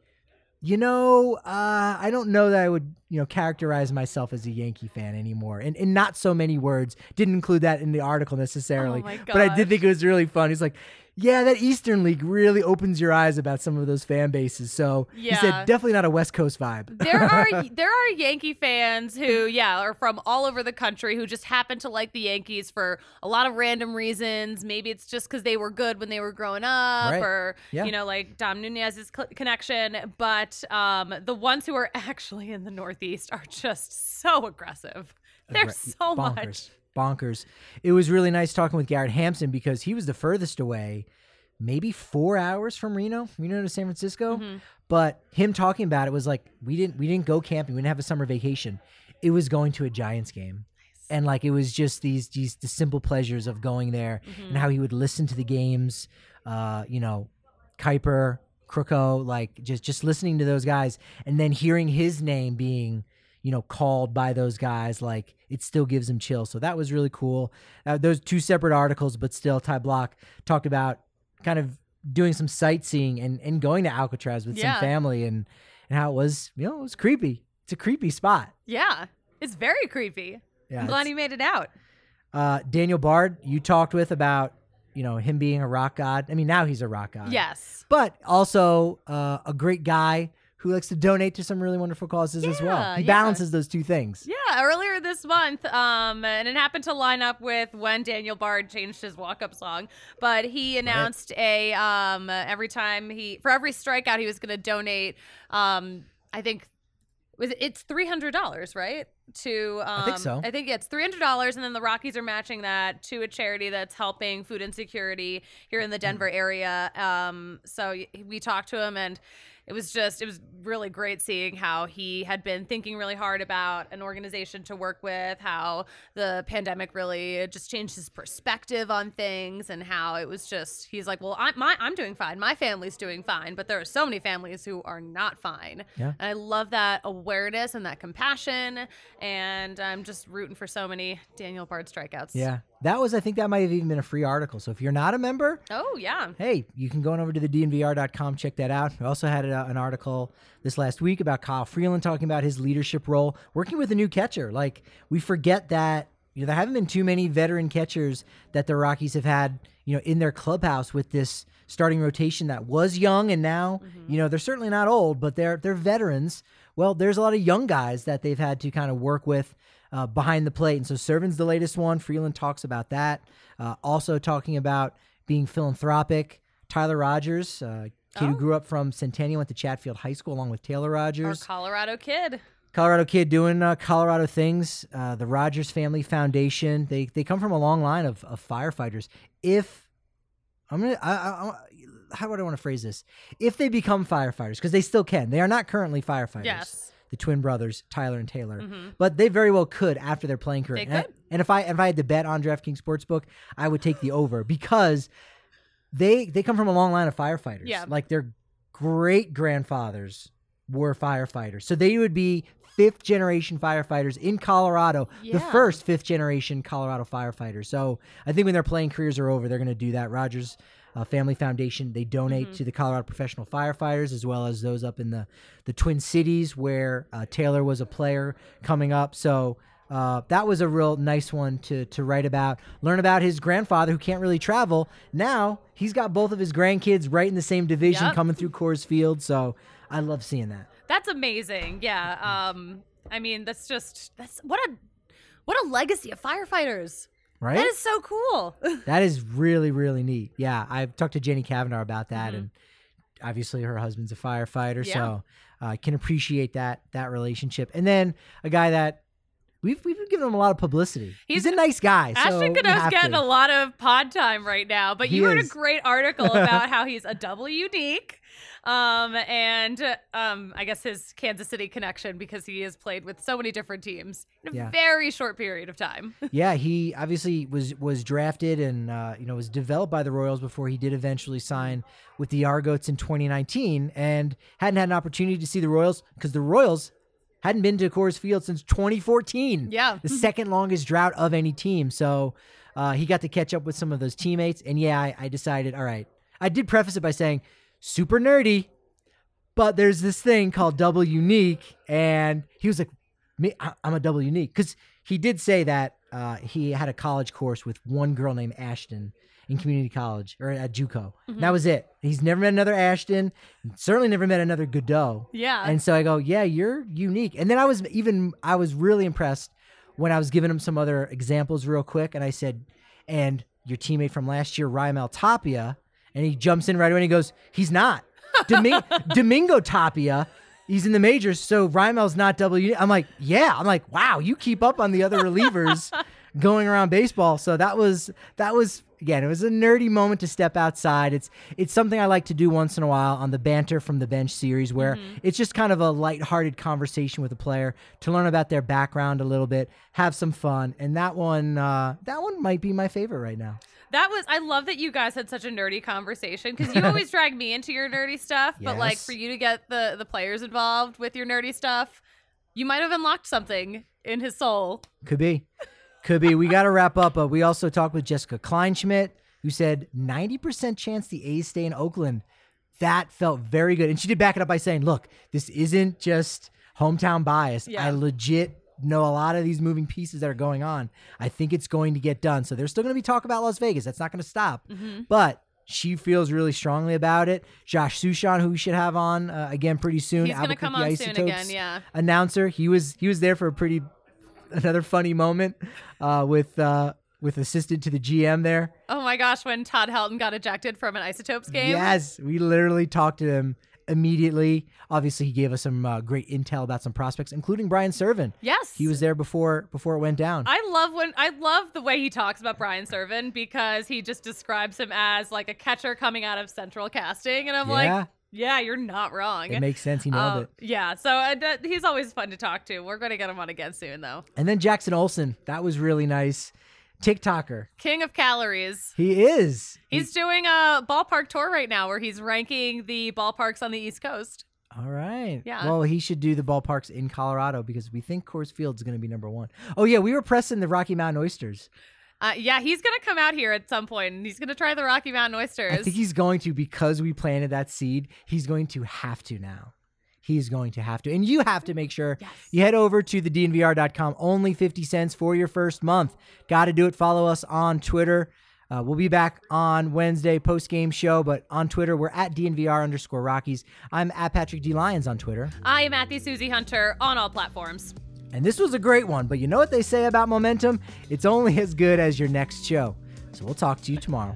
"You know, uh, I don't know that I would, you know, characterize myself as a Yankee fan anymore." And in not so many words, didn't include that in the article necessarily, Oh my but I did think it was really fun. He's like. Yeah, that Eastern League really opens your eyes about some of those fan bases. So he said definitely not a West Coast vibe. there are there are Yankee fans who, yeah, are from all over the country who just happen to like the Yankees for a lot of random reasons. Maybe it's just because they were good when they were growing up, Right. or Yeah. you know, like Dom Nunez's cl- connection. But um, the ones who are actually in the Northeast are just so aggressive. There's so bonkers, much. Bonkers. It was really nice talking with Garrett Hampson because he was the furthest away, maybe four hours from Reno, Reno to San Francisco. Mm-hmm. But him talking about it was like we didn't we didn't go camping, we didn't have a summer vacation. It was going to a Giants game. And like it was just these these the simple pleasures of going there Mm-hmm. and how he would listen to the games, uh, you know, Kuiper, Krukow, like just just listening to those guys and then hearing his name being you know called by those guys like it still gives him chills so that was really cool uh, those two separate articles but still Ty Blach talked about kind of doing some sightseeing and, and going to alcatraz with Yeah. some family and and how it was you know it was creepy it's a creepy spot Yeah, it's very creepy. yeah I'm glad he made it out. uh, daniel bard you talked with about you know him being a rock god i mean now he's a rock god Yes. but also uh, a great guy who likes to donate to some really wonderful causes as well. He yeah. balances those two things. Yeah, earlier this month, um, and it happened to line up with when Daniel Bard changed his walk-up song. But he announced a um, every time he for every strikeout he was going to donate. Um, I think was it, it's three hundred dollars, right? To um, think so. I think it's three hundred dollars, and then the Rockies are matching that to a charity that's helping food insecurity here in the Denver area. Um, so we talked to him and it was just it was really great seeing how he had been thinking really hard about an organization to work with how the pandemic really just changed his perspective on things and how it was just he's like well i'm my, i'm doing fine my family's doing fine but there are so many families who are not fine Yeah. and i love that awareness and that compassion and i'm just rooting for so many daniel bard strikeouts Yeah. That was, I think that might have even been a free article. So if you're not a member, oh yeah hey, you can go on over to the DNVR.com, check that out. We also had uh, an article this last week about Kyle Freeland talking about his leadership role working with a new catcher. Like, we forget that, you know, there haven't been too many veteran catchers that the Rockies have had, you know, in their clubhouse with this starting rotation that was young and now, you know, they're certainly not old, but they're they're veterans. Well, there's a lot of young guys that they've had to kind of work with uh, behind the plate. And so Serven's the latest one. Freeland talks about that. Uh, also talking about being philanthropic. Tyler Rogers, uh, kid who Oh. grew up from Centennial, went to Chatfield High School along with Taylor our Rogers. colorado kid Colorado kid doing uh, Colorado things. Uh, the Rogers Family Foundation. They they come from a long line of, of firefighters. If I'm gonna, I, I, I, how would I want to phrase this? If they become firefighters, because they still can. They are not currently firefighters. yes the twin brothers, Tyler and Taylor. But they very well could after their playing career. Mm-hmm. They and, I- could. and if I if I had to bet on DraftKings Sportsbook, I would take the over because they they come from a long line of firefighters. Yeah. Like their great grandfathers were firefighters. So they would be fifth generation firefighters in Colorado, yeah. the first fifth generation Colorado firefighters. So I think when their playing careers are over, they're going to do that. Rogers uh, Family Foundation, they donate Mm-hmm. to the Colorado professional firefighters as well as those up in the, the Twin Cities where uh, Taylor was a player coming up. So uh, that was a real nice one to to write about. Learn about his grandfather who can't really travel. Now he's got both of his grandkids right in the same division Yep. coming through Coors Field. So I love seeing that. That's amazing. Yeah. Um, I mean, that's just that's what a what a legacy of firefighters. Right? That is so cool. That is really, really neat. Yeah, I've talked to Jenny Kavanaugh about that, Mhm. and obviously her husband's a firefighter, Yeah. so I can appreciate that that relationship. And then a guy that we've we've given him a lot of publicity. He's, He's- a nice guy. so Ashton we Goudeau's getting to. a lot of pod time right now, but He you wrote is. a great article about how he's a double unique, um, and um, I guess his Kansas City connection because he has played with so many different teams in a Yeah. very short period of time. yeah, he obviously was was drafted and uh, you know was developed by the Royals before he did eventually sign with the Argots in 2019, and hadn't had an opportunity to see the Royals because the Royals hadn't been to Coors Field since 2014. Yeah. the second longest drought of any team. So uh, he got to catch up with some of those teammates, and yeah, I, I decided, all right. I did preface it by saying super nerdy, but there's this thing called double unique, and he was like, "Me, I'm a double unique," because he did say that uh, he had a college course with one girl named Ashton in community college or at JUCO. And that was it. He's never met another Ashton, certainly never met another Goudeau. Yeah. And so I go, yeah, you're unique. And then I was even, I was really impressed when I was giving him some other examples real quick. And I said, and your teammate from last year, Raimel Tapia. And he jumps in right away and he goes, he's not. Domi- Domingo Tapia, he's in the majors. So Raimel's not W. I'm like, yeah. I'm like, wow, you keep up on the other relievers going around baseball. So that was, that was, again, it was a nerdy moment to step outside. It's it's something I like to do once in a while on the banter from the bench series, where it's just kind of a lighthearted conversation with a player to learn about their background a little bit, have some fun, and that one uh, that one might be my favorite right now. That was I love that you guys had such a nerdy conversation because you always drag me into your nerdy stuff, but like for you to get the the players involved with your nerdy stuff, you might have unlocked something in his soul. Could be, could be. We got to wrap up, but we also talked with Jessica Kleinschmidt, who said ninety percent chance the A's stay in Oakland. That felt very good, and she did back it up by saying, "Look, this isn't just hometown bias. Yeah. I legit." Know a lot of these moving pieces that are going on. I think it's going to get done. So there's still going to be talk about Las Vegas. That's not going to stop. Mm-hmm. But she feels really strongly about it. Josh Suchon, who we should have on uh, again pretty soon. He's gonna come on soon again, yeah. Announcer. He was he was there for a pretty another funny moment uh, with uh, with assistant to the GM there. Oh my gosh, when Todd Helton got ejected from an Isotopes game. Yes, we literally talked to him immediately. Obviously, he gave us some uh, great intel about some prospects, including Brian Serven. Yes. He was there before before it went down. I love when I love the way he talks about Brian Serven because he just describes him as like a catcher coming out of Central Casting, and I'm Yeah. like, yeah, you're not wrong. it makes sense. He nailed Um, it. Yeah, so uh, that, he's always fun to talk to. We're going to get him on again soon, though. And then Jackson Olson. That was really nice. TikToker. King of calories. He is. He's doing a ballpark tour right now where he's ranking the ballparks on the East Coast. All right. Yeah. Well, he should do the ballparks in Colorado because we think Coors Field is going to be number one. Oh yeah, we were pressing the Rocky Mountain oysters. Uh, yeah, he's going to come out here at some point and he's going to try the Rocky Mountain oysters. I think he's going to because we planted that seed. He's going to have to now. He's going to have to. And you have to make sure yes. you head over to the DNVR.com. Only 50 cents for your first month. Got to do it. Follow us on Twitter. Uh, we'll be back on Wednesday post game show, but on Twitter we're at DNVR underscore Rockies. I'm at Patrick D Lyons on Twitter. I am at the Susie Hunter on all platforms. And this was a great one, but you know what they say about momentum? It's only as good as your next show. So we'll talk to you tomorrow.